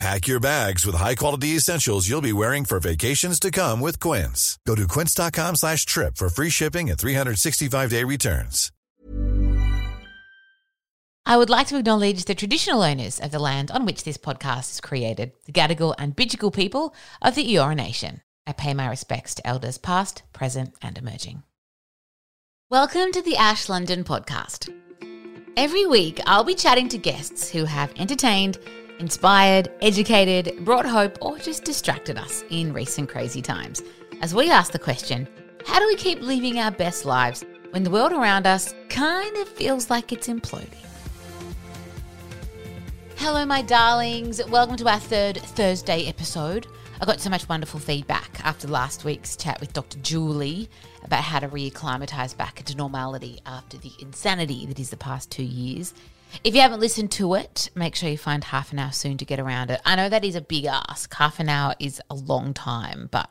Pack your bags with high-quality essentials you'll be wearing for vacations to come with Quince. Go to quince.com slash trip for free shipping and 365-day returns. I would like to acknowledge the traditional owners of the land on which this podcast is created, the Gadigal and Bidjigal people of the Eora Nation. I pay my respects to elders past, present and emerging. Welcome to the Ash London podcast. Every week, I'll be chatting to guests who have entertained, inspired, educated, brought hope, or just distracted us in recent crazy times. As we ask the question how do we keep living our best lives when the world around us kind of feels like it's imploding? Hello, my darlings. Welcome to our third Thursday episode. I got so much wonderful feedback after last week's chat with Dr. Julie about how to reacclimatise back into normality after the insanity that is the past two years. If you haven't listened to it, make sure you find half an hour soon to get around it. I know that is a big ask. Half an hour is a long time, but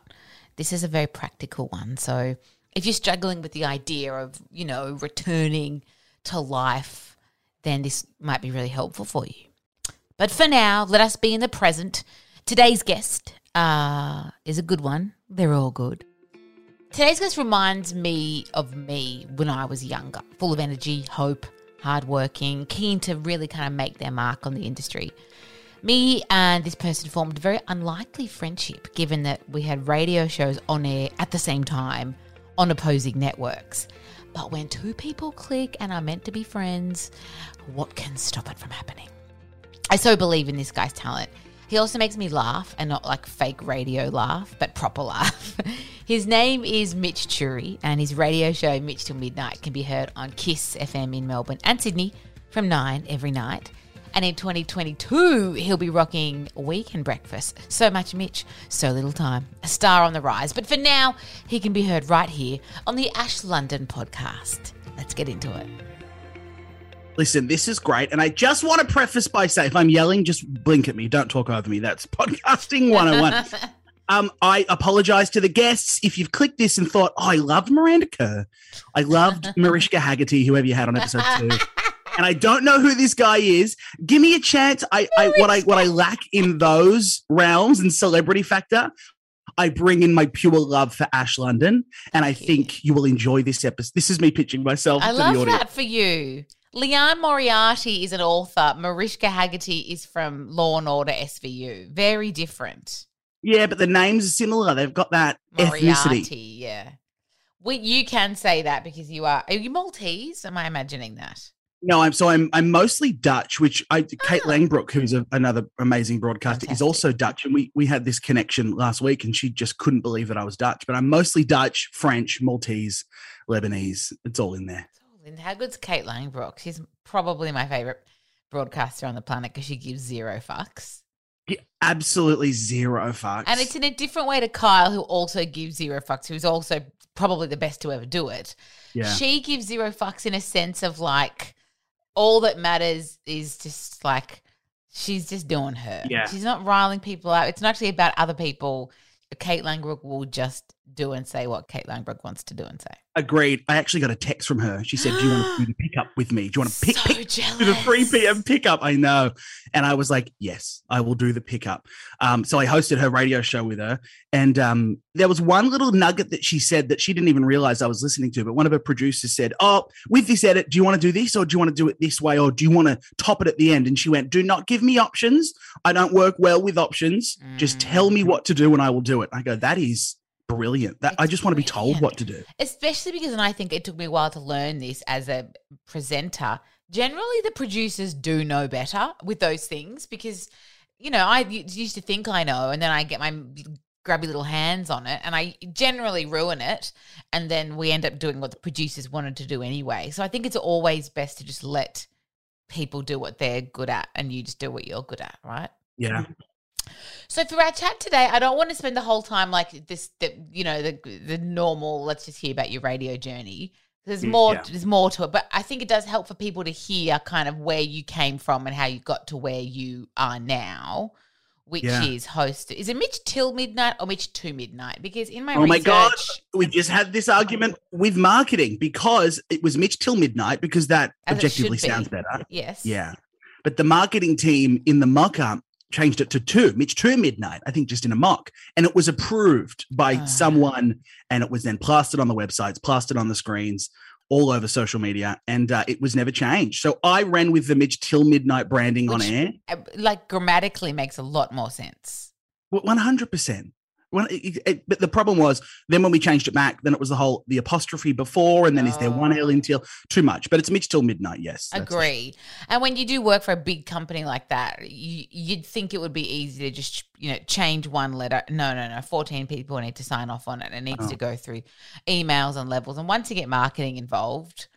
this is a very practical one. So if you're struggling with the idea of, you know, returning to life, then this might be really helpful for you. But for now, let us be in the present. Today's guest uh, is a good one. They're all good. Today's guest reminds me of me when I was younger, full of energy, hope, hardworking, keen to really kind of make their mark on the industry. Me and this person formed a very unlikely friendship, given that we had radio shows on air at the same time on opposing networks. But when two people click and are meant to be friends, what can stop it from happening? I so believe in this guy's talent. He also makes me laugh and not like fake radio laugh, but proper laugh. his name is Mitch Churi, and his radio show, Mitch Till Midnight, can be heard on Kiss FM in Melbourne and Sydney from 9 every night. And in 2022, he'll be rocking Weekend Breakfast. So much Mitch, so little time. A star on the rise. But for now, he can be heard right here on the Ash London podcast. Let's get into it. Listen, this is great. And I just want to preface by saying if I'm yelling, just blink at me. Don't talk over me. That's podcasting 101. um, I apologize to the guests if you've clicked this and thought, oh, I loved Miranda Kerr. I loved Mariska Hargitay, whoever you had on episode two. and I don't know who this guy is. Give me a chance. I, I what I what I lack in those realms and celebrity factor, I bring in my pure love for Ash London, and I think you will enjoy this episode. This is me pitching myself. I to love the audience. that for you. Liane Moriarty is an author. Mariska Hargitay is from Law and Order SVU. Very different. Yeah, but the names are similar. They've got that Moriarty, ethnicity. yeah. We, you can say that because you are. Are you Maltese? Am I imagining that? No, I'm so I'm I'm mostly Dutch, which I Kate Ah. Langbroek, who's a, another amazing broadcaster, is also Dutch, and we we had this connection last week, and she just couldn't believe that I was Dutch. But I'm mostly Dutch, French, Maltese, Lebanese. It's all in there. And how good's Kate Langbroek? She's probably my favorite broadcaster on the planet because she gives zero fucks. Yeah, absolutely zero fucks. And it's in a different way to Kyle, who also gives zero fucks, who's also probably the best to ever do it. yeah. She gives zero fucks in a sense of like all that matters is just like she's just doing her. Yeah. She's not riling people out. It's not actually about other people. Kate Langbroek will just do and say what Kate Langbroek wants to do and say. Agreed. I actually got a text from her. She said, "Do you want to do the pickup with me? Do you want to pick, so pick the 3 p.m. pickup. I know. And I was like, yes, I will do the pickup. Um, so I hosted her radio show with her. And um, there was one little nugget that she said that she didn't even realize I was listening to. But one of her producers said, Oh, with this edit, do you want to do this or do you want to do it this way or do you want to top it at the end? And she went, Do not give me options. I don't work well with options. Just tell me what to do and I will do it. I go, That is brilliant. That I just want to be told what to do. Especially because, and I think it took me a while to learn this as a presenter. Generally, the producers do know better with those things because, you know, I used to think I know, and then I get my grubby little hands on it, and I generally ruin it, and then we end up doing what the producers wanted to do anyway. So I think it's always best to just let people do what they're good at, and you just do what you're good at, right? Yeah. So for our chat today, I don't want to spend the whole time like this, the, you know, the the normal. Let's just hear about your radio journey There's Mm, more. yeah. There's more to it, but I think it does help for people to hear kind of where you came from and how you got to where you are now, which Yeah. is host. Is it Mitch till midnight or Mitch to midnight? Because in my Oh my research, God. We just had this argument with marketing because it was Mitch till midnight because that objectively should be. sounds better. yes, Yeah. But the marketing team in the mock up changed it to two. Mitch two midnight, I think, just in a mock. And it was approved by uh. someone. And it was then plastered on the websites, plastered on the screens, all over social media. And uh, it was never changed. So I ran with the Mitch till midnight branding Which, on air. Uh, like grammatically makes a lot more sense. 100%. Well, it, it, but the problem was then when we changed it back, then it was the whole the apostrophe before, and then oh. is there one oh. L until too much? But it's mid till midnight. Yes, agree. And when you do work for a big company like that, you, you'd think it would be easy to just you know change one letter. No, no, no. Fourteen people need to sign off on it. It needs oh. to go through emails and levels. And once you get marketing involved,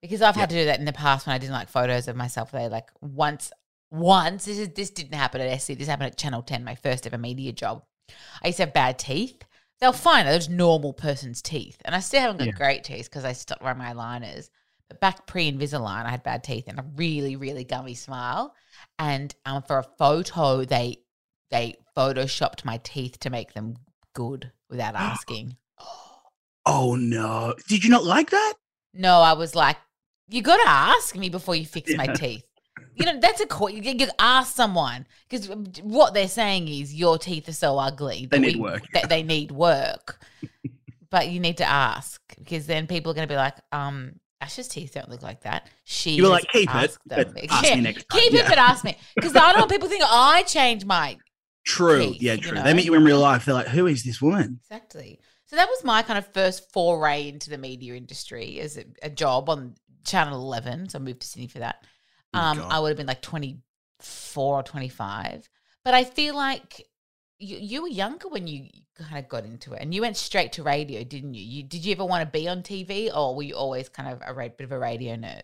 because I've had to do that in the past when I didn't like photos of myself. They like once, once this is this didn't happen at SC. This happened at Channel Ten, my first ever media job I used to have bad teeth. They were fine. They're just normal person's teeth. And I still haven't got Yeah. great teeth because I stopped wearing my liners. But back pre Invisalign, I had bad teeth and a really, really gummy smile. And um, for a photo, they they photoshopped my teeth to make them good without asking. Oh no! Did you not like that? No, I was like, you got to ask me before you fix my teeth. You know, that's a co- you, you ask someone because what they're saying is your teeth are so ugly. They that need we- work. That they need work. but you need to ask because then people are going to be like, um, Ash's teeth don't look like that. She You were like, "Keep it, but them." ask me next time." Keep it, but ask me because I don't want people think I changed my True. Teeth, yeah, you true. know? They meet you in real life. They're like, "Who is this woman?" Exactly. So that was my kind of first foray into the media industry as a, a job on Channel 11. So I moved to Sydney for that. Oh, Um, I would have been like 24 or 25. But I feel like you, you were younger when you kind of got into it and you went straight to radio, didn't you? you did you ever want to be on TV or were you always kind of a ra- bit of a radio nerd?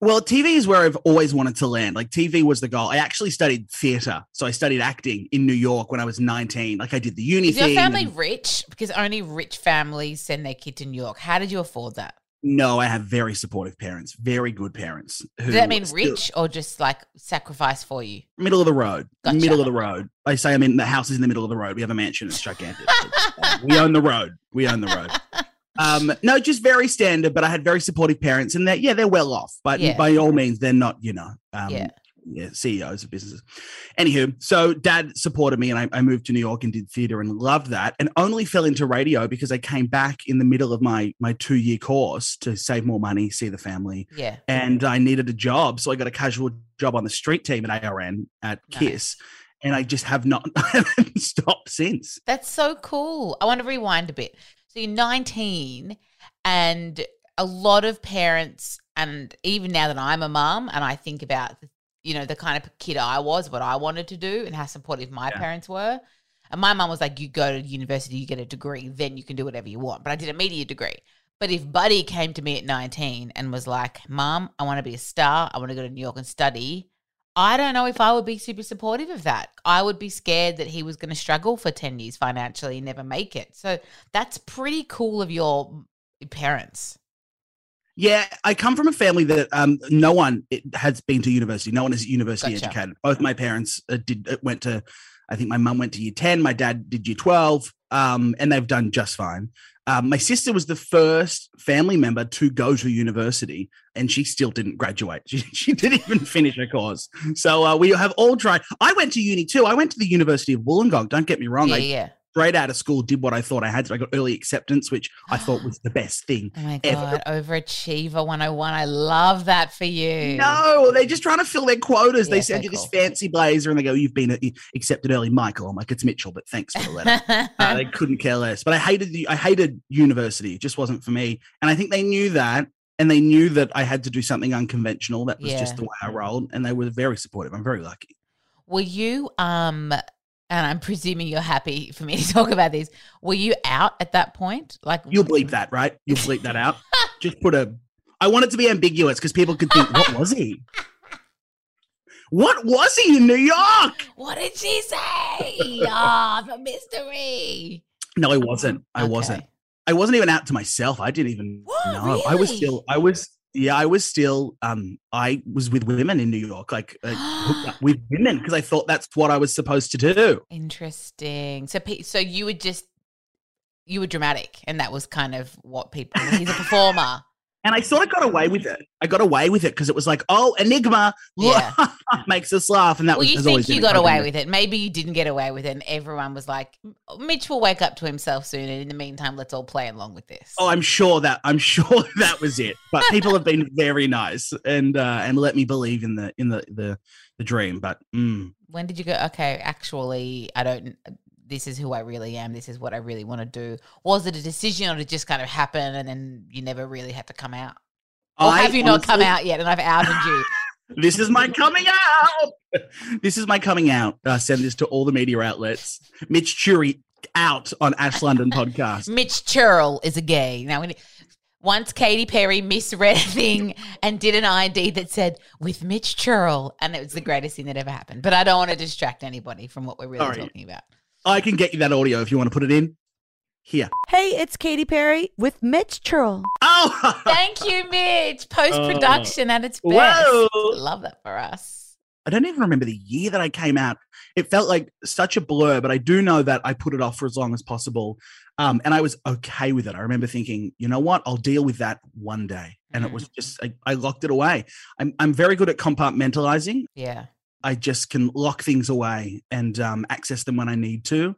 Well, TV is where I've always wanted to land. Like TV was the goal. I actually studied theater, so I studied acting in New York when I was nineteen. Like I did the uni Is your thing. family and- rich? Because only rich families send their kid to New York. How did you afford that? No, I have very supportive parents, very good parents. Who Does that mean still- rich or just like sacrifice for you? Middle of the road. Gotcha. Middle of the road. I say I'm in the house is in the middle of the road. We have a mansion. It's gigantic. It's, we own the road. We own the road. Um, no, just very standard, but I had very supportive parents, and that yeah, they're well off, but Yeah. by all means, they're not, you know, um, Yeah. Yeah, CEOs of businesses. Anywho, so dad supported me, and I, I moved to New York and did theater and loved that, and only fell into radio because I came back in the middle of my my two year course to save more money, see the family, Yeah. and I needed a job, so I got a casual job on the street team at ARN at Nice. Kiss, and I just have not stopped since. That's so cool. I want to rewind a bit. So you're 19, and a lot of parents, and even now that I'm a mom, and I think about, you know, the kind of kid I was, what I wanted to do, and how supportive my Yeah. parents were. And my mum was like, you go to university, you get a degree, then you can do whatever you want. But I did a media degree. But if Buddy came to me at 19 and was like, Mom, I want to be a star, I want to go to New York and study, I don't know if I would be super supportive of that. I would be scared that he was going to struggle for 10 years financially and never make it. So that's pretty cool of your parents. Yeah, I come from a family that um, no one has been to university. No one is university Gotcha. educated. Both my parents uh, did uh, went to. I think my mum went to year ten. My dad did year twelve, um, and they've done just fine. Um, my sister was the first family member to go to university, and she still didn't graduate. She, she didn't even finish her course. So uh, we have all tried. I went to uni too. I went to the University of Wollongong. Don't get me wrong. yeah, I yeah. Straight out of school did what I thought I had to. I got early acceptance, which I thought was the best thing. Oh my ever. God. Overachiever 101. I love that for you. No, they're just trying to fill their quotas. they Yeah, send so you this fancy blazer and they go, You've been uh, accepted early, Michael. I'm like, It's Mitchell, but thanks for the letter. uh, they couldn't care less. But I hated the, I hated university. It just wasn't for me. And I think they knew that. And they knew that I had to do something unconventional. That was just the way I rolled. And they were very supportive. I'm very lucky. Were you, um, and I'm presuming you're happy for me to talk about this. Were you out at that point? Like, You'll bleep that, right? You'll bleep that out. Just put a. I want it to be ambiguous because people could think, What was he? What was he in New York? what did she say? Ah, the mystery. No, I wasn't. I Okay. wasn't. I wasn't even out to myself. I didn't even know. I was still. I was. Yeah, I was still. Um, I was with women in New York, like uh, with women because I thought that's what I was supposed to do. Interesting. So, pe- so you were just you were dramatic, and that was kind of what people. He's a performer. And I sort of got away with it. I got away with it because it was like, oh, Enigma Yeah. makes us laugh, and that well, was you think you got away with it. Maybe you didn't get away with it, and everyone was like, "Mitch will wake up to himself soon." And in the meantime, let's all play along with this. Oh, I'm sure that I'm sure that was it. But people have been very nice and uh, and let me believe in the in the the, the dream. But mm, when did you go? Okay, actually, I don't. This is who I really am. This is what I really want to do. Was it a decision, or did it just kind of happen, and then you never really had to come out? Or I have you not come out yet? And I've outed you. This is my coming out. This is my coming out. Uh, send this to all the media outlets. Mitch Churi out on Ash London podcast. Mitch Churl is a gay. Now, when once Katy Perry misread a thing and did an ID that said "with Mitch Churl," and it was the greatest thing that ever happened. But I don't want to distract anybody from what we're really talking about. I can get you that audio if you want to put it in. Here. Hey, it's Katy Perry with Mitch Churl. Oh, Thank you, Mitch. Post production at its best. Whoa. Love that for us. I don't even remember the year that I came out. It felt like such a blur, but I do know that I put it off for as long as possible. Um, and I was okay with it. I remember thinking, you know what, I'll deal with that one day. And it was just, I, I locked it away. I'm, I'm very good at compartmentalizing. Yeah. I just can lock things away and um, access them when I need to.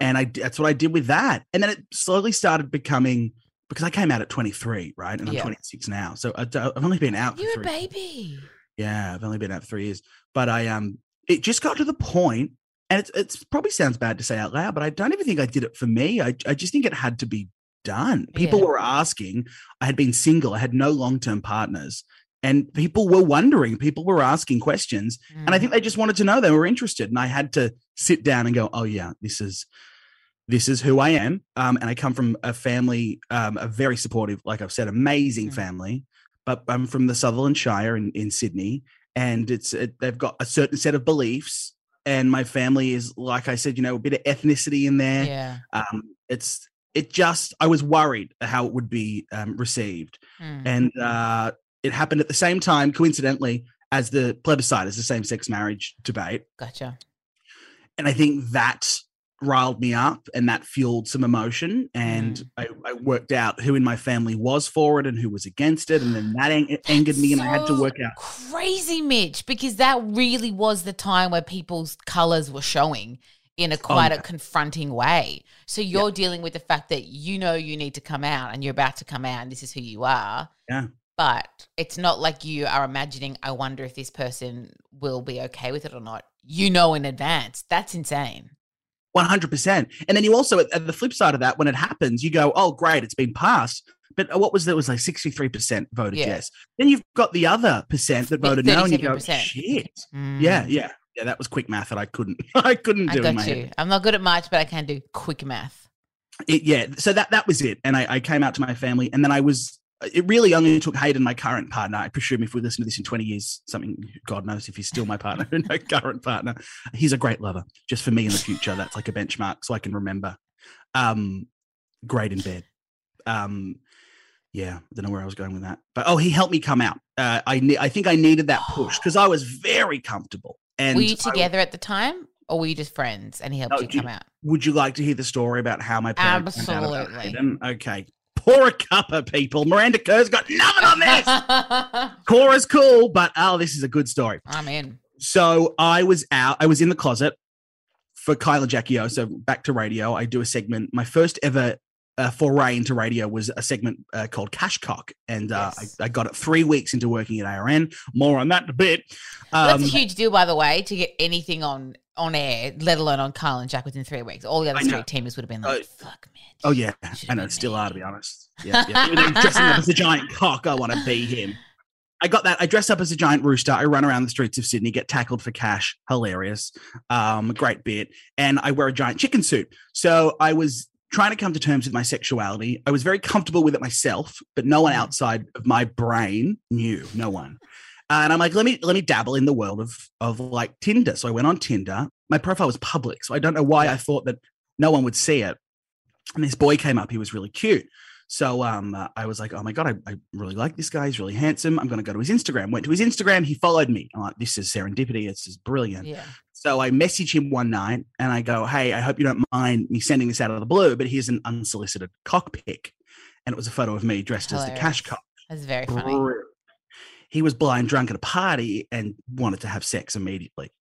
And I, that's what I did with that. And then it slowly started becoming, because I came out at 23, right? And I'm Yeah. 26 now. So I, I've only been out for You're a baby. yeah, I've only been out for three years, but I um, it just got to the point, and it's it's probably sounds bad to say out loud, but I don't even think I did it for me. I I just think it had to be done. People Yeah. were asking. I had been single. I had no long term partners, and people were wondering. People were asking questions, and I Mm. think they just wanted to know. They were interested, and I had to sit down and go, "Oh yeah, this is." This is who I am, um, and I come from a family, um, a very supportive, like I've said, amazing Mm. family. But I'm from the Sutherland Shire in, in Sydney, and it's it, they've got a certain set of beliefs and my family is like i said you know a bit of ethnicity in there Yeah. um it's it just i was worried how it would be um, received Mm. and uh it happened at the same time coincidentally as the plebiscite as the same-sex marriage debate Gotcha. and i think that riled me up and that fueled some emotion and mm. I, I worked out who in my family was for it and who was against it and then that ang- angered me and i had to work out Crazy, Mitch, because that really was the time where people's colors were showing in a oh, quite a Oh, yeah. confronting way. So you're dealing with the fact that you know you need to come out and you're about to come out and this is who you are. Yeah. But it's not like you are imagining, I wonder if this person will be okay with it or not. You know in advance. That's insane. 100%. And then you also, at, the flip side of that, when it happens, you go, oh, great, it's been passed. But uh, what was? It was like 63% voted Yeah. yes. Then you've got the other percent that voted no, and you go, shit. Mm. Yeah, yeah. Yeah, that was quick math that I couldn't, I couldn't I do in my got head. you. I'm not good at much, but I can do quick math. It, yeah, so that that was it. And I, I came out to my family, and then I was, it really only took Hayden, my current partner. I presume if we listen to this in 20 years, something, God knows if he's still my partner and my current partner. He's a great lover. Just for me in the future, that's like a benchmark so I can remember. Um, great in bed. Um, yeah, I don't know where I was going with that, but oh, he helped me come out. Uh, I ne- I think I needed that push because I was very comfortable. And were you I- together at the time or were you just friends and he helped No, you do you- come out? would you like to hear the story about how my parents Absolutely. Okay, pour a cuppa, people. Miranda Kerr's got nothing on this. Cora's cool, but oh, this is a good story. I'm in. So I was out. I was in the closet for Kyle and Jackie O. So back to radio. I do a segment. My first ever uh, foray into radio was a segment uh, called Cash Cock, and uh, Yes. I, I got it three weeks into working at ARN. More on that in a bit. Well, Um, that's a huge deal, by the way, to get anything on on air, let alone on Carl and Jack within three weeks. All the other street teamers would have been like, Uh, "Fuck, man." Oh yeah, I know. Still are to be honest. Yeah, yeah. Dressing up as a giant cock, I want to be him. I got that. I dress up as a giant rooster. I run around the streets of Sydney, get tackled for cash. Hilarious, um, great bit. And I wear a giant chicken suit. So I was trying to come to terms with my sexuality. I was very comfortable with it myself, but no one outside of my brain knew. No one. And I'm like, let me let me dabble in the world of of like Tinder. So I went on Tinder. My profile was public, so I don't know why I thought that no one would see it. and this boy came up. He was really cute. So um, uh, I was like, oh my God, I, I really like this guy. He's really handsome. I'm going to go to his Instagram. Went to his Instagram. He followed me. I'm like, this is serendipity. This is brilliant. Yeah. So I message him one night and I go, hey, I hope you don't mind me sending this out of the blue, but here's an unsolicited cock pic. And it was a photo of me dressed as the cash Hilarious. cop. That's very funny. Brilliant. He was blind drunk at a party and wanted to have sex immediately.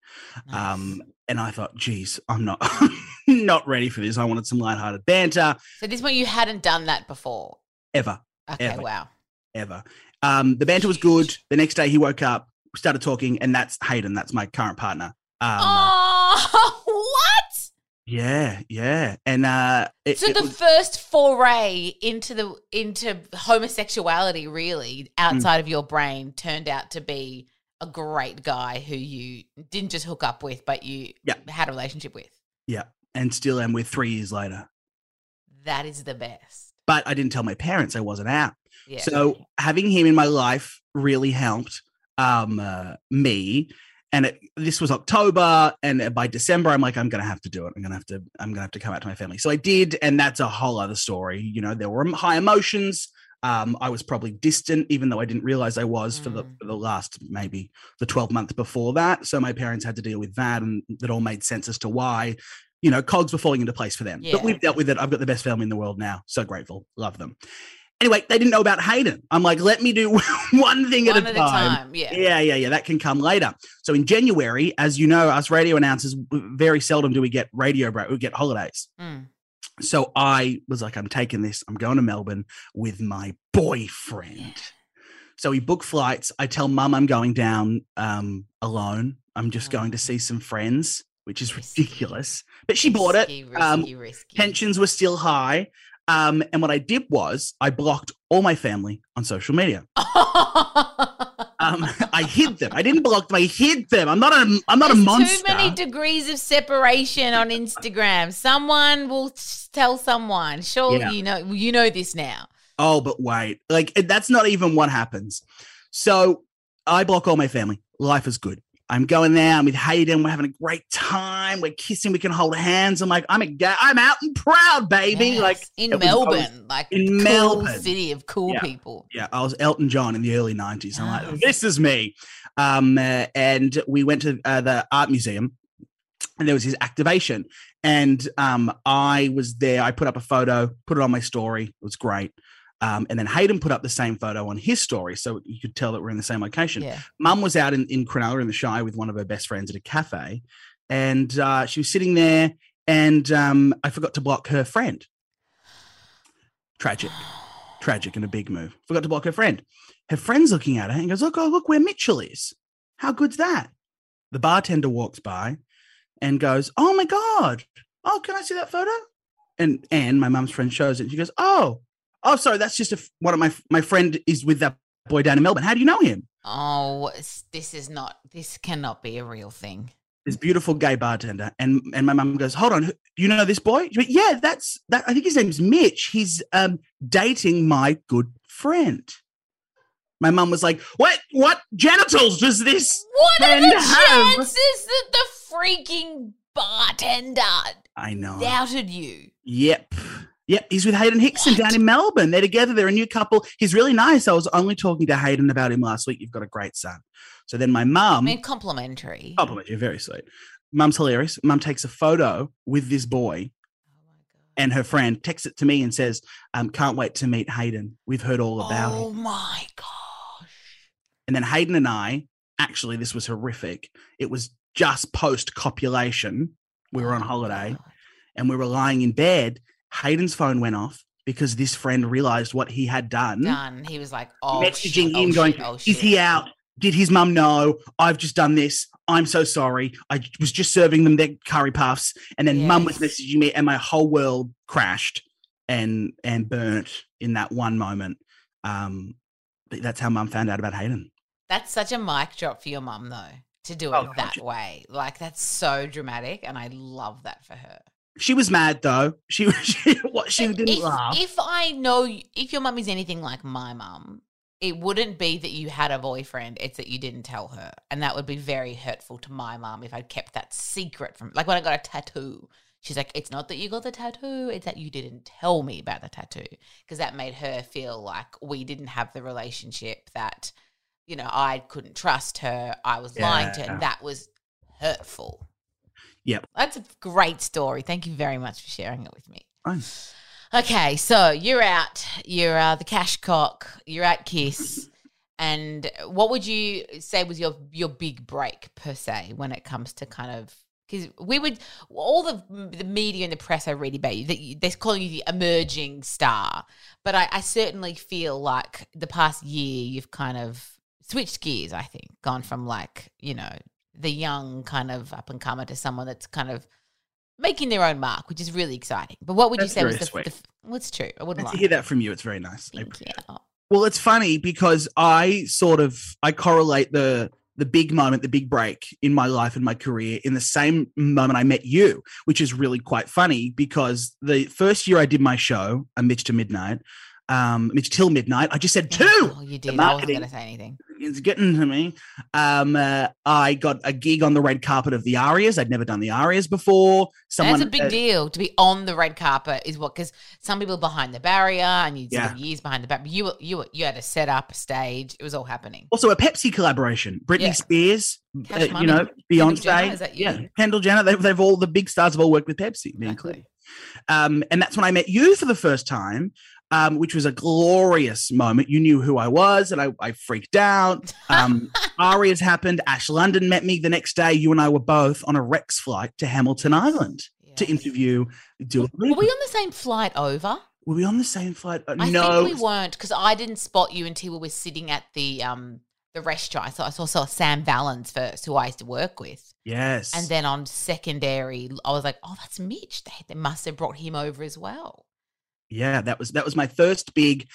Nice. Um, and I thought, geez, I'm not not ready for this. I wanted some lighthearted banter. so at this point, you hadn't done that before. Ever, Okay, Ever. wow. ever. Um, the banter was good. The next day he woke up, started talking, and that's Hayden. That's my current partner. Um, oh, what? yeah, yeah. And uh it, So the was- first foray into the into homosexuality, really, Mm. outside of your brain, turned out to be a great guy who you didn't just hook up with, but you Yeah. had a relationship with. yeah, and still am with three years later. That is the best. But I didn't tell my parents I wasn't out. Yeah. So having him in my life really helped um, uh, me. And it, this was October, and by December, I'm like, I'm gonna have to do it. I'm gonna have to. I'm gonna have to come out to my family. So I did, and that's a whole other story. You know, there were high emotions. Um, I was probably distant, even though I didn't realize I was for the Mm. for the last maybe the 12 months before that. So my parents had to deal with that, and that all made sense as to why. You know, cogs were falling into place for them. Yeah. But we've dealt with it. I've got the best family in the world now. So grateful. Love them. Anyway, they didn't know about Hayden. I'm like, let me do one thing One at a time. Yeah. Yeah, yeah, yeah. That can come later. So in January, as you know, us radio announcers very seldom do we get radio break. We get holidays. Mm. So I was like, I'm taking this. I'm going to Melbourne with my boyfriend. So we book flights. I tell mum I'm going down um, alone. I'm just going to see some friends, which is Risky. ridiculous. But she bought it. Risky, Um, risky, risky. Tensions were still high. Um, and what I did was I blocked all my family on social media. Um, I hid them. I didn't block them. I hid them. I'm not a. I'm not a monster. Too many degrees of separation on Instagram. Someone will tell someone. Sure, Yeah. you know you know this now. oh, but wait, like that's not even what happens. So I block all my family. Life is good. I'm going there. I'm with Hayden. We're having a great time. We're kissing. We can hold hands. I'm like, I'm a ga- I'm out and proud, baby. Yes, Like in it was- was- Melbourne, like in cool Melbourne. city of cool Yeah. people. yeah, I was Elton John in the early '90s. I'm like, this is me. Um, uh, and we went to uh, the art museum, and there was his activation, and um, I was there. I put up a photo, put it on my story. It was great. Um, and then Hayden put up the same photo on his story, so you could tell that we're in the same location. Yeah. Mum was out in, in Cronulla in the Shire with one of her best friends at a cafe, and uh, she was sitting there, and um, I forgot to block her friend. Tragic, tragic, and a big move. Forgot to block her friend. Her friend's looking at her and goes, "Look, oh, look where Mitchell is. How good's that?" The bartender walks by and goes, "Oh my god! Oh, can I see that photo?" And Anne, my mum's friend, shows it. She goes, "Oh, oh, sorry, that's just a f- one of my my friend is with that boy down in Melbourne. How do you know him?" Oh, this is not. This cannot be a real thing. This beautiful gay bartender and and my mum goes hold on you know this boy? Went, yeah that's that i think his name's mitch. He's um dating my good friend. My mum was like what what genitals does this What are the have? chances that the freaking bartender i know. doubted you? yep yep he's with hayden hickson down in melbourne they're together they're a new couple he's really nice i was only talking to hayden about him last week you've got a great son so then my I mum mean, complimentary. compliment you very sweet mum's hilarious mum takes a photo with this boy Oh my God. and her friend texts it to me and says, um, "Can't wait to meet Hayden. We've heard all about oh him." my gosh. And then Hayden and I, actually, this was horrific. It was just post copulation. We were on Oh holiday and we were lying in bed. Hayden's phone went off because this friend realized what he had done. Done. He was like, oh, messaging shit, him, oh, going, shit, oh, "Is shit." he out? Did his mum know? I've just done this. I'm so sorry. I was just serving them their curry puffs, and then mum was messaging me, and my whole world crashed and and burnt in that one moment. Um, but that's how mum found out about Hayden. That's such a mic drop for your mum, though, to do it Oh, that way. Like, that's so dramatic, and I love that for her. She was mad though. She she what she didn't if, laugh. If I know, if your mum is anything like my mum, it wouldn't be that you had a boyfriend, it's that you didn't tell her. And that would be very hurtful to my mum if I'd kept that secret from, like when I got a tattoo. She's like, it's not that you got the tattoo, it's that you didn't tell me about the tattoo. Because that made her feel like we didn't have the relationship that, you know, I couldn't trust her. I was lying to her. And that was hurtful. Yep. That's a great story. Thank you very much for sharing it with me. Okay, so you're out. You're uh, the cash cock. You're at Kiss. And what would you say was your your big break per se when it comes to kind of because we would all the the media and the press I read about you that you, they're calling you the emerging star, but I, I certainly feel like the past year you've kind of switched gears. I think gone from like you know the young kind of up and comer to someone that's kind of making their own mark, which is really exciting. But what would That's you say was the, the well, true. I wouldn't like To hear that from you, it's very nice. Thank you. it. Well, it's funny because I sort of I correlate the the big moment, the big break in my life and my career in the same moment I met you, which is really quite funny because the first year I did my show, a Mitch to Midnight, um, till midnight, I just said two. Oh, you did. I wasn't going to say anything. It's getting to me. Um, uh, I got a gig on the red carpet of the Arias. I'd never done the Arias before. Someone, That's a big uh, deal to be on the red carpet. Is what because some people are behind the barrier and you Yeah. years behind the barrier. You were, you were, you had a set up a stage. It was all happening. Also, a Pepsi collaboration. Britney Yeah. Spears, uh, you know, Kendall Jenner, Beyonce. that you? Yeah, Kendall Jenner. They've, they've all the big stars have all worked with Pepsi. me included. Um, and that's when I met you for the first time, um, which was a glorious moment. You knew who I was, and I, I freaked out. Um, Arias happened. Ash London met me the next day. You and I were both on a Rex flight to Hamilton Island to interview Dua Were Lipa. we on the same flight over? Were we on the same flight? Uh, I no. think we weren't because I didn't spot you until we were sitting at the um the restaurant. I saw I saw, saw Sam Vallens first, who I used to work with, Yes. and then on secondary, I was like, oh, that's Mitch. They, they must have brought him over as well. Yeah, that was that was my first big.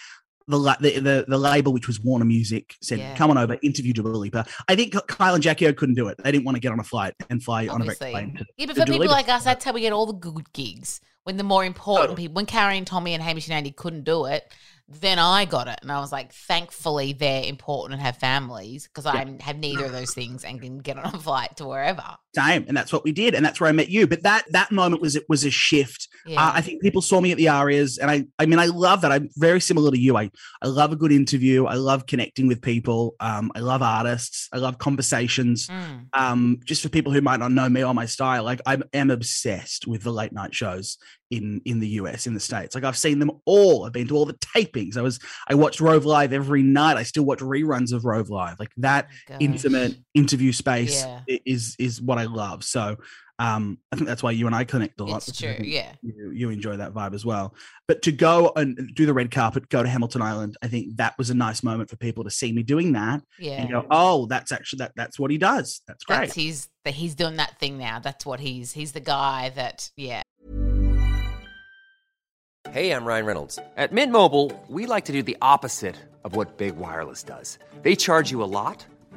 The, the the the label, which was Warner Music, said, Yeah. "Come on over, interview Dua Lipa." I think Kyle and Jackie O couldn't do it. They didn't want to get on a flight and fly on a plane. To, Yeah, but for people like us, that's how we get all the good gigs. When the more important people, when Carrie and Tommy and Hamish and Andy couldn't do it, then I got it. And I was like, thankfully they're important and have families because I have neither of those things and can get on a flight to wherever. Same, and that's what we did, and that's where I met you. But that that moment was it was a shift. Yeah. Uh, I think people saw me at the Arias, and I I mean I love that. I'm very similar to you. I I love a good interview. I love connecting with people. Um, I love artists. I love conversations. Mm. um, just for people who might not know me or my style, like I am obsessed with the late night shows in in the US, in the States. Like I've seen them all. I've been to all the tapings. I was I watched Rove Live every night. I still watch reruns of Rove Live. Like that Oh intimate interview space Yeah. is is what I love. So um, I think that's why you and I connect a lot. It's true. Yeah. You, you enjoy that vibe as well. But to go and do the red carpet, go to Hamilton Island, I think that was a nice moment for people to see me doing that Yeah. and go, oh, that's actually that that's what he does. That's great. That's his that he's doing that thing now. That's what he's he's the guy that yeah. Hey, I'm Ryan Reynolds. At Mint Mobile, we like to do the opposite of what Big Wireless does. They charge you a lot,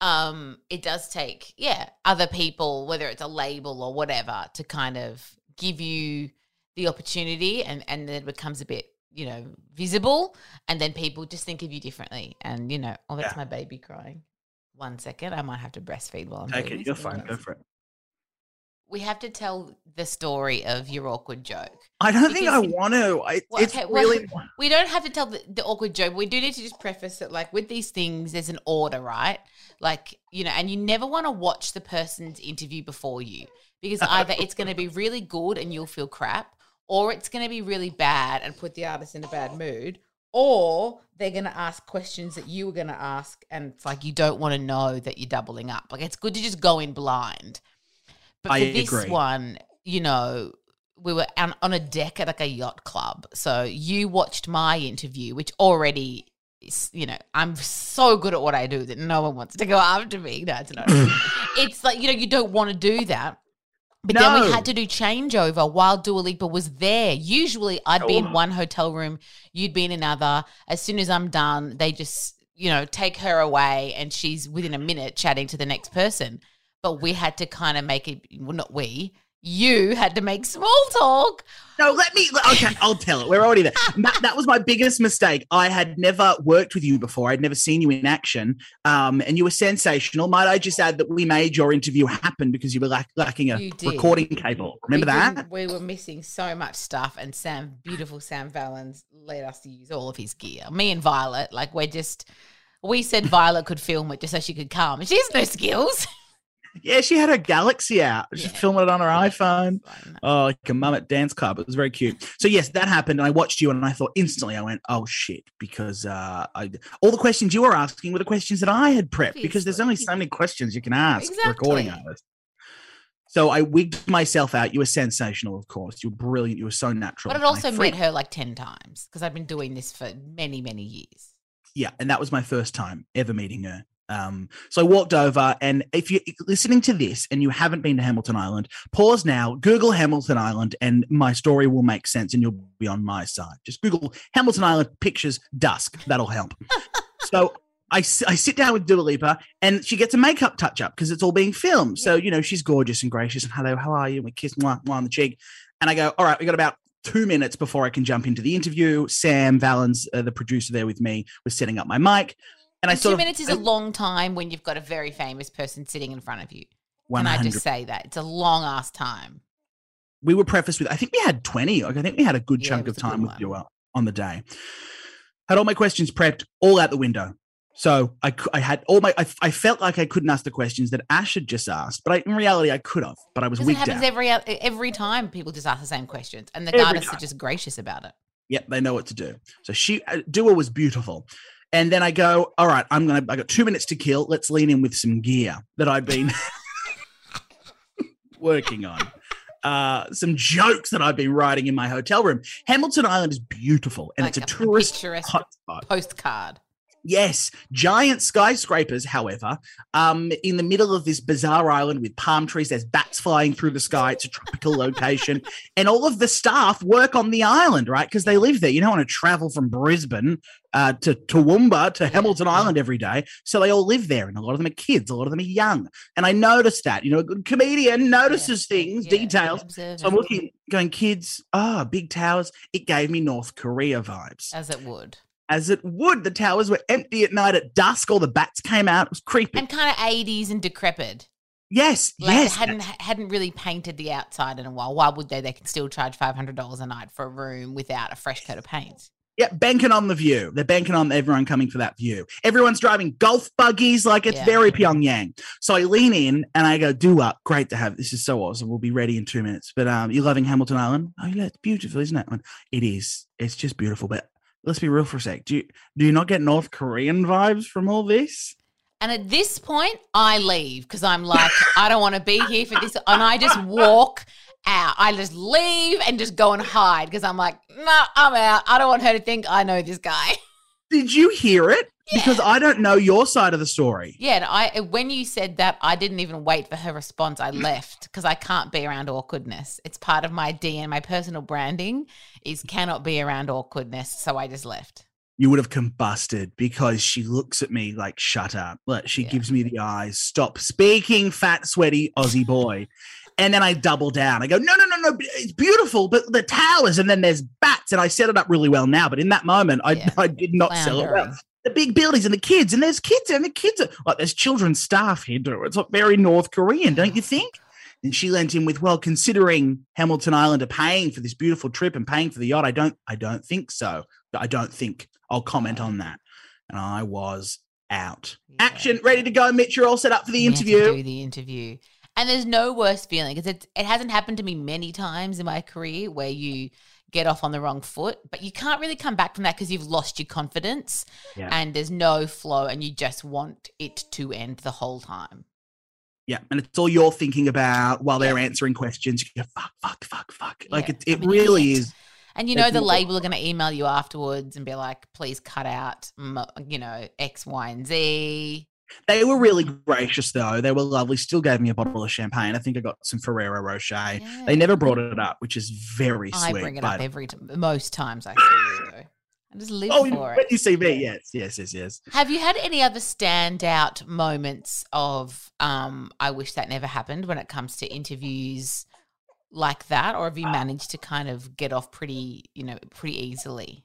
um it does take yeah, other people whether it's a label or whatever to kind of give you the opportunity and and then it becomes a bit you know visible and then people just think of you differently and you know oh that's Yeah. my baby crying one second i might have to breastfeed while i'm Take it. You're fine. Go for it. We have to tell the story of your awkward joke I don't think I want to. I, Well, it's okay, well, really. we don't have to tell the, the awkward joke. We do need to just preface it like with these things, there's an order, right? Like, you know, and you never want to watch the person's interview before you because either it's going to be really good and you'll feel crap, or it's going to be really bad and put the artist in a bad mood, or they're going to ask questions that you were going to ask and it's like you don't want to know that you're doubling up. Like, it's good to just go in blind. But for this agree. one, you know, we were on, on a deck at like a yacht club. So you watched my interview, which already is, you know, I'm so good at what I do that no one wants to go after me. No, it's not. it's like, you know, you don't want to do that. But then we had to do changeover while Dua Lipa was there. Usually I'd be in Oh. one hotel room, you'd be in another. As soon as I'm done, they just, you know, take her away and she's within a minute chatting to the next person. But we had to kind of make it, well, not we, you had to make small talk. No, let me. Okay, I'll tell it. We're already there. That, that was my biggest mistake. I had never worked with you before. I'd never seen you in action, um, and you were sensational. Might I just add that we made your interview happen because you were lack, lacking a recording cable. Remember we that? We were missing so much stuff, and Sam, beautiful Sam Valens, let us to use all of his gear. Me and Violet, like we're just, we said Violet could film it just so she could come. She has no skills. Yeah, she had her Galaxy out. She's Yeah. filming it on her iPhone. Oh, like a mum at dance club. It was very cute. So yes, that happened, and I watched you, and I thought instantly, I went, "Oh shit!" Because uh, I, all the questions you were asking were the questions that I had prepped. Because there's only so many questions you can ask for recording Exactly. artists. So I wigged myself out. You were sensational, of course. You were brilliant. You were so natural. But I also met her like 10 times because I've been doing this for many, many years. yeah, and that was my first time ever meeting her. Um, so I walked over, and if you're listening to this and you haven't been to Hamilton Island, pause now, Google Hamilton Island, and my story will make sense, and you'll be on my side. Just Google Hamilton Island pictures dusk. That'll help. so I, I sit down with Dua Lipa, and she gets a makeup touch up because it's all being filmed. So you know she's gorgeous and gracious, and hello, how are you? And we kiss mwah, mwah on the cheek, and I go, all right, we got about two minutes before I can jump into the interview. Sam Valens, uh, the producer there with me, was setting up my mic. And I And sort two of minutes is a long time when you've got a very famous person sitting in front of you. Can I just say that? It's a long ass time. We were prefaced with I think we had twenty. Like I think we had a good Yeah, chunk of was a good time with one. you on the day. Had all my questions prepped, all out the window. So I, I had all my. I, I felt like I couldn't ask the questions that Ash had just asked, but I, in reality I could have. But I was Because it happens out. every every time people just ask the same questions, and the Every artists time. are just gracious about it. Yep, they know what to do. So she uh, Dua was beautiful. And then I go, all right, I'm gonna I got two minutes to kill. Let's lean in with some gear that I've been working on. Uh, some jokes that I've been writing in my hotel room. Hamilton Island is beautiful and Like it's a a tourist hotspot. Postcard. Yes, giant skyscrapers, however, um, in the middle of this bizarre island with palm trees. There's bats flying through the sky. It's a tropical location. And all of the staff work on the island, right? Because they live there. You don't want to travel from Brisbane uh, to Toowoomba to Hamilton Island every day. So they all live there. And a lot of them are kids, a lot of them are young. And I noticed that. You know, a good comedian notices things, Yeah, details. So I'm looking, going, kids, ah, big towers. It gave me North Korea vibes as it would, as it would. The towers were empty at night at dusk. All the bats came out. It was creepy. and kind of 80s and decrepit. yes, Like yes. they hadn't hadn't really painted the outside in a while. Why would they? They can still charge five hundred dollars a night for a room without a fresh coat of paint. yeah, banking on the view. They're banking on everyone coming for that view. Everyone's driving golf buggies like it's Yeah. very Pyongyang. So I lean in and I go, do up. Great to have. This is so awesome. We'll be ready in two minutes. But um, you're loving Hamilton Island? Oh, yeah, it's beautiful, isn't it? Went, It is. It's just beautiful. But let's be real for a sec. Do you, do you not get North Korean vibes from all this? And at this point, I leave because I'm like, I don't want to be here for this, and I just walk out. I just leave and just go and hide because I'm like, no, I'm out. I don't want her to think I know this guy. Did you hear it? Because I don't know your side of the story. Yeah, and I when you said that, I didn't even wait for her response. I left because I can't be around awkwardness. It's part of my DNA. My personal branding is cannot be around awkwardness, so I just left. you would have combusted because she looks at me like, shut up. Like, she Yeah. gives me the eyes, stop speaking, fat, sweaty Aussie boy. And then I double down. I go, no, no, no, no. It's beautiful, but the towers, and then there's bats. And I set it up really well now. But in that moment, I, Yeah. I did not sell it well. The big buildings and the kids, and there's kids, and the kids are like, there's children's staff here. too. It's like very North Korean, don't you think? And she lent in with, well, considering Hamilton Island are paying for this beautiful trip and paying for the yacht, I don't, I don't think so. But I don't think I'll comment on that. And I was out. Yeah. Action, ready to go, Mitch. You're all set up for the We had to interview. do the interview. And there's no worse feeling because it, it hasn't happened to me many times in my career where you get off on the wrong foot, but you can't really come back from that because you've lost your confidence Yeah. and there's no flow and you just want it to end the whole time. Yeah, and it's all you're thinking about while they're Yeah. answering questions. You go, fuck, fuck, fuck, fuck. Like Yeah, it, it I'm an really is. And you know the label are going to email you afterwards and be like, "Please cut out, you know, X, Y, and Z." They were really gracious, though. They were lovely. Still gave me a bottle of champagne. I think I got some Ferrero Rocher. Yeah. They never brought it up, which is very I sweet. bring it but- up every time. Most times I see you. I just live Oh, for it. you see me, yes, yes, yes, yes. Have you had any other standout moments of um I wish that never happened when it comes to interviews like that or have you managed to kind of get off pretty, you know, pretty easily?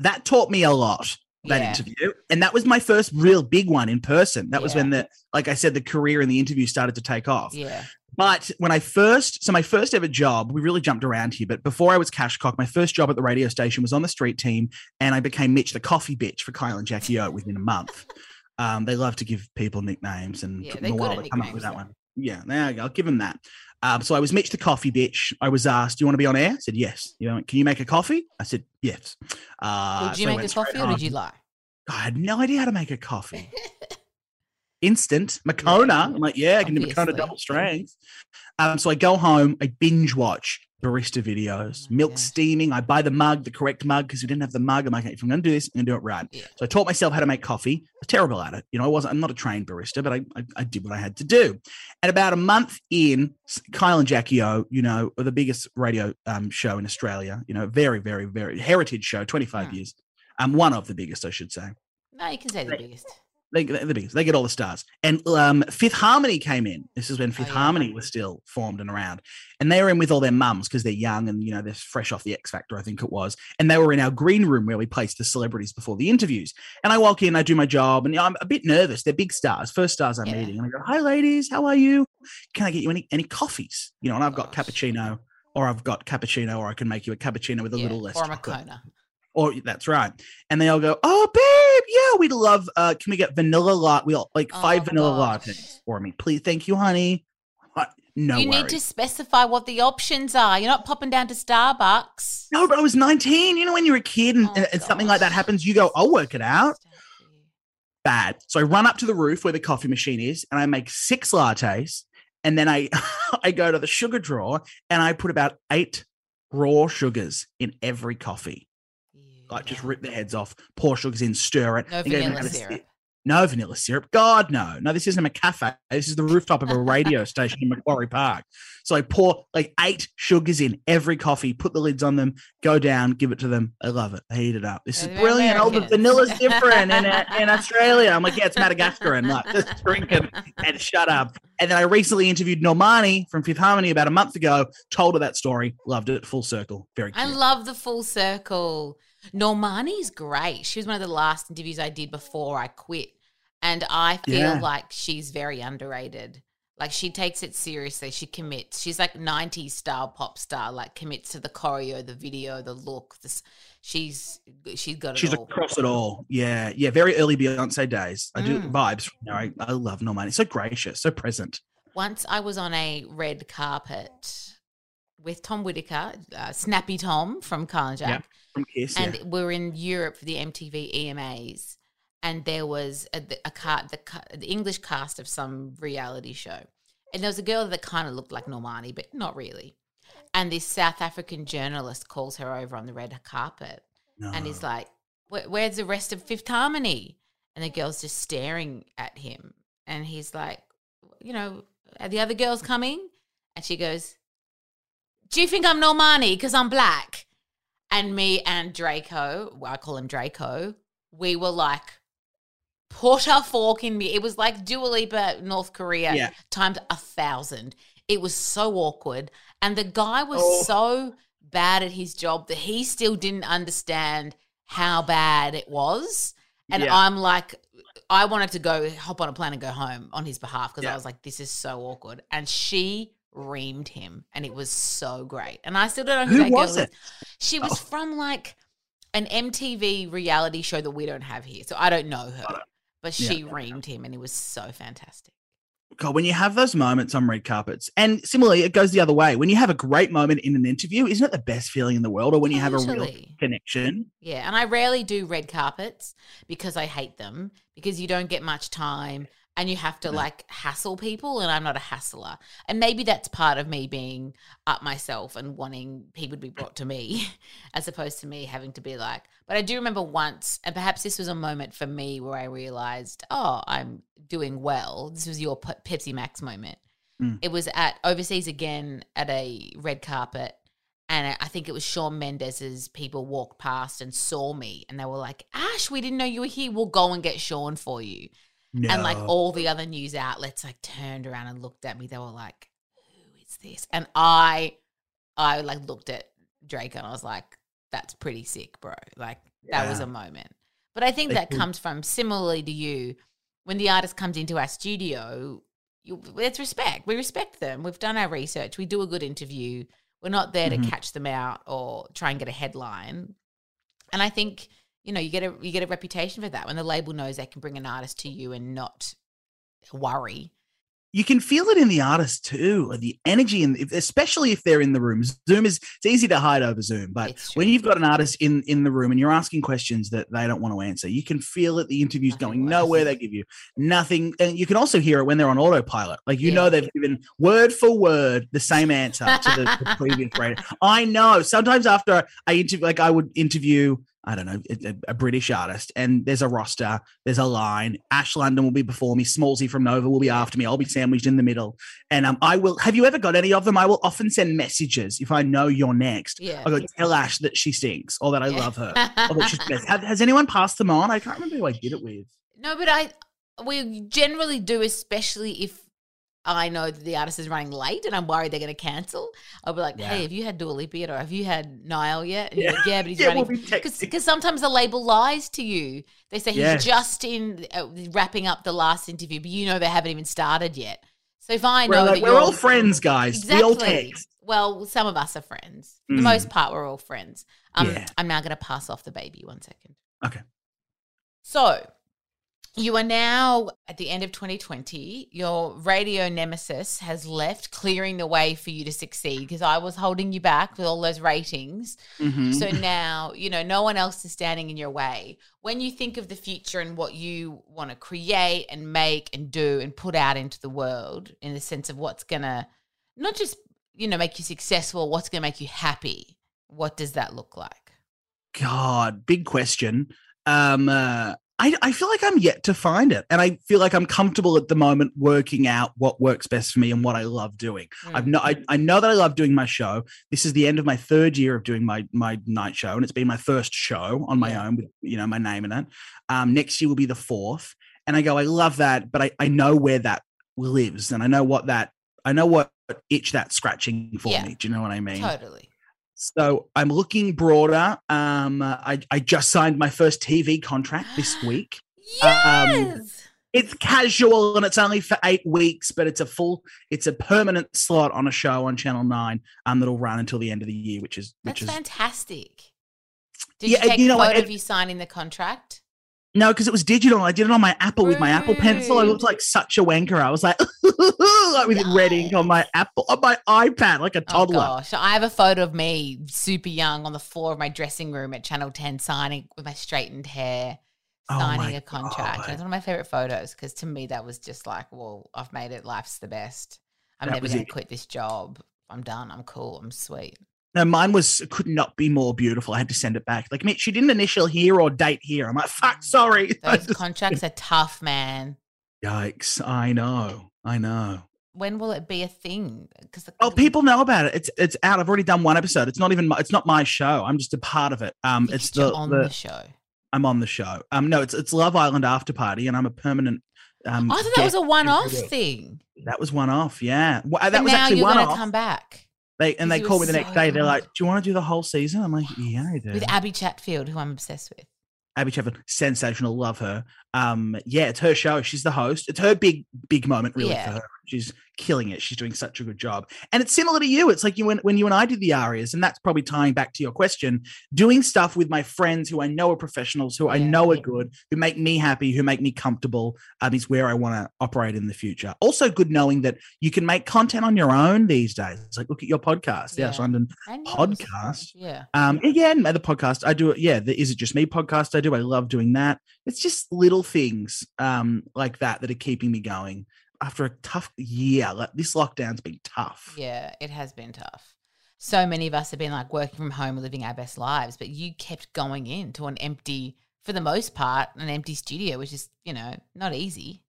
That taught me a lot. That Yeah. interview, and that was my first real big one in person. That was when the, like I said, the career and the interview started to take off. Yeah. But when I first, so my first ever job, we really jumped around here. But before I was Cashcock, my first job at the radio station was on the street team, and I became Mitch, the coffee bitch for Kyle and Jackie O within a month. Um, they love to give people nicknames, and Yeah, took them a while to come up with that one. Yeah, there you go. I'll give them that. Um, so I was Mitch, the coffee bitch. I was asked, "Do you want to be on air?" I said, "Yes." You know, can you make a coffee? I said, "Yes." Uh, did you so make a coffee or did you lie? I had no idea how to make a coffee. Instant Moccona. I'm like, yeah, I can do Moccona double strength. Um, so I go home, I binge watch barista videos, Oh milk gosh. steaming. I buy the mug, the correct mug, because we didn't have the mug. I'm like, if I'm going to do this, I'm going to do it right. Yeah. So I taught myself how to make coffee. I was terrible at it. You know, I wasn't. I'm not a trained barista, but I, I, I did what I had to do. And about a month in, Kyle and Jackie O, you know, are the biggest radio um, show in Australia. You know, very, very, very heritage show, 25 Hmm. years. Um, one of the biggest, I should say. No, you can say the biggest. They, they're the biggest. They get all the stars. And um, Fifth Harmony came in. This is when Fifth Oh, yeah. Harmony was still formed and around. And they were in with all their mums because they're young and, you know, they're fresh off the X Factor, I think it was. And they were in our green room where we placed the celebrities before the interviews. And I walk in, I do my job, and I'm a bit nervous. They're big stars, first stars I'm Yeah. meeting. And I go, Hi, ladies, how are you? Can I get you any, any coffees? You know, and I've got Gosh. cappuccino. Or I've got cappuccino, or I can make you a cappuccino with a Yeah, little less or a chocolate. Moccona. Or that's right. And they all go, Oh, babe, yeah, we'd love uh can we get vanilla latte? We all like Oh, five vanilla gosh. lattes for me. Please, thank you, honey. No you worries. need to specify what the options are. You're not popping down to Starbucks. No, but I was 19. You know, when you're a kid and, Oh, and, something like that happens, you go, I'll work it out. Sad for you. Bad. So I run up to the roof where the coffee machine is and I make six lattes. And then I I go to the sugar drawer and I put about eight raw sugars in every coffee. Like just rip the heads off, pour sugars in, stir it. No vanilla "Have a syrup. sip." No vanilla syrup. God, no. No, this isn't a cafe. This is the rooftop of a radio station in Macquarie Park. So I pour like eight sugars in every coffee, put the lids on them, go down, give it to them. I love it. I heat it up. This is They're brilliant. Oh, the vanilla's different in, in Australia. I'm like, yeah, it's Madagascar. And like, just drink it and shut up. And then I recently interviewed Normani from Fifth Harmony about a month ago, told her that story, loved it, full circle. Very good. I love the full circle. Normani's great. She was one of the last interviews I did before I quit. And I feel Yeah. like she's very underrated. Like she takes it seriously. She commits. She's like 90s style pop star, like commits to the choreo, the video, the look. This she's she's got it She's all. across it all. Yeah. Yeah. Very early Beyonce days. I do Mm. vibes. Know, I, I love Normani. So gracious, so present. Once I was on a red carpet with Tom Whitaker, uh, Snappy Tom from Carl and Jack. Yeah. From Kiss. and yeah. we are in Europe for the MTV EMAs, and there was a, a car, the, the English cast of some reality show, and there was a girl that kind of looked like Normani, but not really. And this South African journalist calls her over on the red carpet, and he's like, "Where's the rest of Fifth Harmony?" And the girl's just staring at him, and he's like, "You know, are the other girls coming?" And she goes, "Do you think I'm Normani because I'm black?" and me and Draco, well, I call him Draco, we were like, put a fork in me. It was like Dua Lipa, North Korea, Yeah. times a thousand. It was so awkward. And the guy was Oh. so bad at his job that he still didn't understand how bad it was. And Yeah. I'm like, I wanted to go hop on a plane and go home on his behalf because Yeah. I was like, this is so awkward. And she reamed him and it was so great. And I still don't know who, Who that girl was it? She was Oh. from like an MTV reality show that we don't have here. So I don't know her. But Yeah. she reamed him and it was so fantastic. God, when you have those moments on red carpets, and similarly, it goes the other way. When you have a great moment in an interview, isn't it the best feeling in the world? Or when you have a real connection? Yeah, and I rarely do red carpets because I hate them because you don't get much time and you have to No. like hassle people and I'm not a hassler. And maybe that's part of me being up myself and wanting people to be brought to me as opposed to me having to be like but I do remember once and perhaps this was a moment for me where I realized, oh, I'm doing well. This was your Pepsi Max moment. Mm. It was at overseas again at a red carpet and I- I think it was Shawn Mendes's people walked past and saw me and they were like, Ash, we didn't know you were here. We'll go and get Shawn for you. And like all the other news outlets like turned around and looked at me. They were like, Who is this? And I I like looked at Drake and I was like, That's pretty sick, bro. Like that was a moment. But I think They that could- comes from similarly to you, when the artist comes into our studio, you, it's respect. We respect them. We've done our research. We do a good interview. We're not there Mhm. to catch them out or try and get a headline. And I think you know you get a you get a reputation for that when the label knows they can bring an artist to you and not worry. you can feel it in the artist too, the energy, and especially if they're in the room. Zoom is it's easy to hide over Zoom, but when you've got an artist in in the room and you're asking questions that they don't want to answer, you can feel it. The interview's Nothing going worse. nowhere. They give you nothing, and you can also hear it when they're on autopilot. Like you know they've given word for word the same answer to the, the previous rating. I know. Sometimes after I interview, like I would interview. I don't know, a, a- British artist, and there's a roster, there's a line. Ash London will be before me, Smallzy from Nova will be after me. I'll be sandwiched in the middle, and um, I will. Have you ever got any of them? I will often send messages if I know you're next. Yeah. I go tell Ash that she stinks or that I Yeah. love her. or that she's best. Have, has anyone passed them on? I can't remember who I did it with. No, but I we generally do, especially if I know that the artist is running late and I'm worried they're going to cancel. I'll be like, Yeah. "Hey, have you had Dua Lipa yet, or have you had Niall yet?" And Yeah. like, yeah, but he's Yeah, we'll running because sometimes the label lies to you. They say he's Yes. just in uh, wrapping up the last interview, but you know they haven't even started yet. So if I We're, know like, that we're all friends, guys. We all Exactly. Well, some of us are friends. For the Mm. most part, we're all friends. Um, Yeah. I'm now going to pass off the baby. One second. Okay. So, you are now at the end of 2020. Your radio nemesis has left, clearing the way for you to succeed because I was holding you back with all those ratings. Mhm. So now, you know, no one else is standing in your way. When you think of the future and what you want to create and make and do and put out into the world in the sense of what's going to not just, you know, make you successful, what's going to make you happy, what does that look like? God, big question. Um, uh, I, I feel like I'm yet to find it. And I feel like I'm comfortable at the moment working out what works best for me and what I love doing. I've Mm. no, I, I know that I love doing my show. This is the end of my third year of doing my my night show, and it's been my first show on my Yeah. own with you know my name in it. Um, next year will be the fourth, and I go, I love that, but I, I know where that lives, and I know what that I know what itch that's scratching for Yeah. me. Do you know what I mean? Totally. So I'm looking broader. Um, I, I just signed my first TV contract this week. Um, Yes. It's casual and it's only for eight weeks, but it's a full, it's a permanent slot on a show on Channel Nine. Um, that'll run until the end of the year, which is which That's is fantastic. Did Yeah, you take you know photo it- of you signing the contract? No, because it was digital. I did it on my Apple with my Apple Pencil. I looked like such a wanker. I was like, like with red ink on my Apple on my iPad, like a Oh toddler. gosh, I have a photo of me super young on the floor of my dressing room at Channel 10 signing with my straightened hair, Oh signing my a contract. God. It's one of my favorite photos because to me that was just like, well, I've made it. Life's the best. I'm That never going to quit this job. I'm done. I'm cool. I'm sweet. No, mine was could not be more beautiful. I had to send it back. Like, she didn't initial here or date here. I'm like, fuck, sorry. Those just- contracts are tough, man. Yikes! I know, I know. When will it be a thing? Because Oh, people know about it. It's it's out. I've already done one episode. It's not even. My, it's not my show. I'm just a part of it. Um, it's the, on the, the show. I'm on the show. Um, no, it's it's Love Island After Party, and I'm a permanent. Um, I thought that was a one-off thing. That was one off. Yeah, Well, that But was now actually you're one-off. come back They and they called me the next day. They're like, "Do you want to do the whole season?" I'm like, "Yeah, I do." with Abby Chatfield, who I'm obsessed with. Abby Chatfield, sensational. Love her. Um, yeah, it's her show. She's the host. It's her big, big moment, really, Yeah. for her. She's killing it. She's doing such a good job. And it's similar to you. It's like you when, when you and I did the ARIAs, and that's probably tying back to your question, doing stuff with my friends who I know are professionals, who I Yeah. know are good, who make me happy, who make me comfortable, um, is where I want to operate in the future. Also good knowing that you can make content on your own these days. It's like look at your podcast, Yeah. London podcast. Yeah. Um, again, the podcast I do it. Yeah, the Is It Just Me podcast I do. I love doing that. It's just little things um like that that are keeping me going after a tough year. Like this lockdown's been tough. Yeah, it has been tough. So many of us have been like working from home, living our best lives, but you kept going into an empty, for the most part, an empty studio, which is, you know, not easy.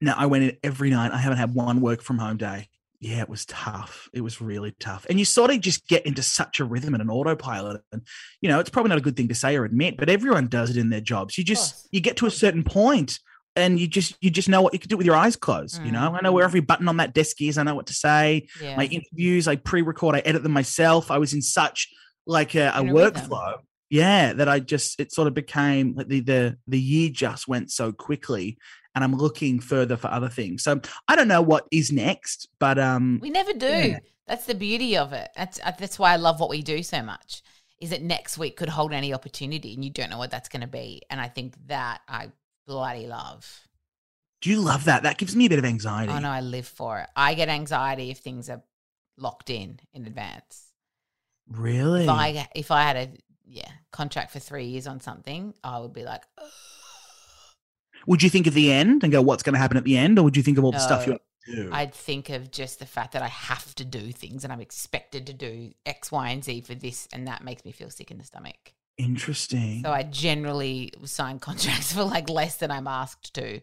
No, I went in every night. I haven't had one work from home day. Yeah, it was tough. It was really tough. And you sort of just get into such a rhythm and an autopilot. And, you know, it's probably not a good thing to say or admit, but everyone does it in their jobs. You just, you get to a certain point and you just, you just know what you can do with your eyes closed. You know, I know where every button on that desk is. I know what to say. Yeah. My interviews, I pre-record, I edit them myself. I was in such like a, a In a rhythm. workflow. Yeah, that I just, it sort of became like the, the, the year just went so quickly and I'm looking further for other things. So I don't know what is next, but um, We never do. Yeah. That's the beauty of it. That's uh, that's why I love what we do so much. Is that next week could hold any opportunity, and you don't know what that's going to be. And I think that I bloody love. do you love that? That gives me a bit of anxiety. Oh no, I live for it. I get anxiety if things are locked in in advance. Really? If I if I had a yeah contract for three years on something, I would be like, "Ugh." would you think of the end and go, what's going to happen at the end? Or would you think of all the stuff you No. do? I'd think of just the fact that I have to do things and I'm expected to do X, Y, and Z for this, and that makes me feel sick in the stomach. Interesting. So I generally sign contracts for like less than I'm asked to.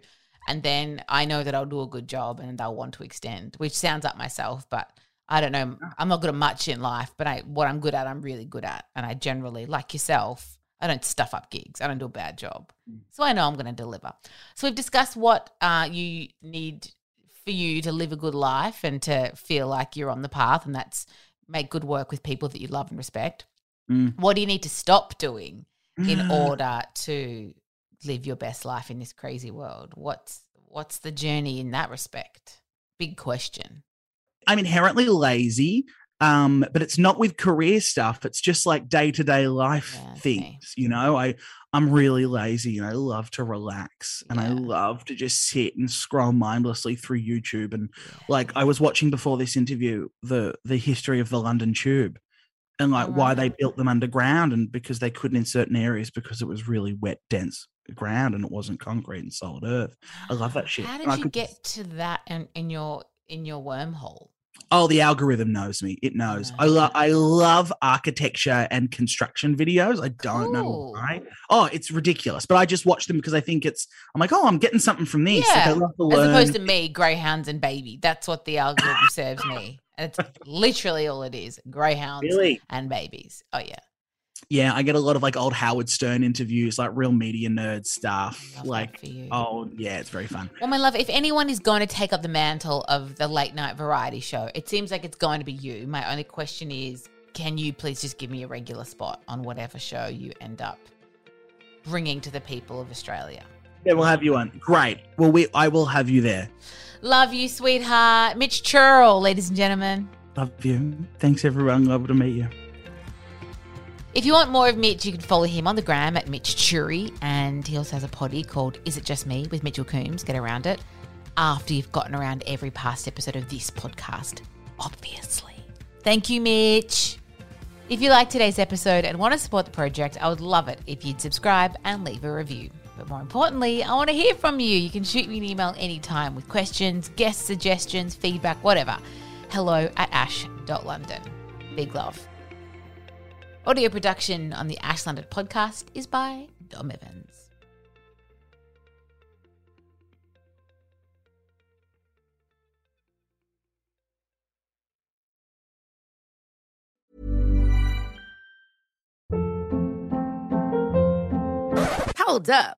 And then I know that I'll do a good job and they'll want to extend, which sounds up myself, but I don't know. I'm not good at much in life, but I what I'm good at, I'm really good at. And I generally, like yourself, I don't stuff up gigs. I don't do a bad job. So I know I'm going to deliver. So we've discussed what uh, you need for you to live a good life and to feel like you're on the path, and that's make good work with people that you love and respect. Mm. What do you need to stop doing in Mm. order to live your best life in this crazy world? What's what's the journey in that respect? Big question. I'm inherently lazy, um, but it's not with career stuff. It's just like day to day life Yeah, okay. things. You know, I I'm really lazy and I love to relax and I love to just sit and scroll mindlessly through YouTube. And like I was watching before this interview the the history of the London Tube and like why they mm. built them underground and because they couldn't in certain areas because it was really wet, dense ground and it wasn't concrete and solid earth. I love that shit. How did I you could- get to that in, in your in your wormhole? Oh, the algorithm knows me. It knows. I love I love architecture and construction videos. I don't know Cool. why. Oh, it's ridiculous. But I just watch them because I think it's I'm like, oh, I'm getting something from this. Like, I Yeah, to As opposed to me, greyhounds and baby. That's what the algorithm serves me. And it's literally all it is. Greyhounds Really? and babies. Oh yeah. yeah, I get a lot of like old Howard Stern interviews, like real media nerd stuff. Love like for you. oh yeah, it's very fun. Well, my love, if anyone is going to take up the mantle of the late night variety show, it seems like it's going to be you. My only question is can you please just give me a regular spot on whatever show you end up bringing to the people of Australia? Yeah, we'll have you on. Great. Well, we I will have you there. Love you, sweetheart. Mitch Churi, ladies and gentlemen. Love you. Thanks everyone. Love to meet you. If you want more of Mitch, you can follow him on the gram at Mitch Churi, and he also has a potty called Is It Just Me with Mitchell Coombs. Get around it after you've gotten around every past episode of this podcast, obviously. Thank you, Mitch. If you like today's episode and want to support the project, I would love it if you'd subscribe and leave a review. But more importantly, I want to hear from you. You can shoot me an email anytime with questions, guest suggestions, feedback, whatever. Hello at ash.london. Big love. Audio production on the Ash London podcast is by Dom Evans. Hold up.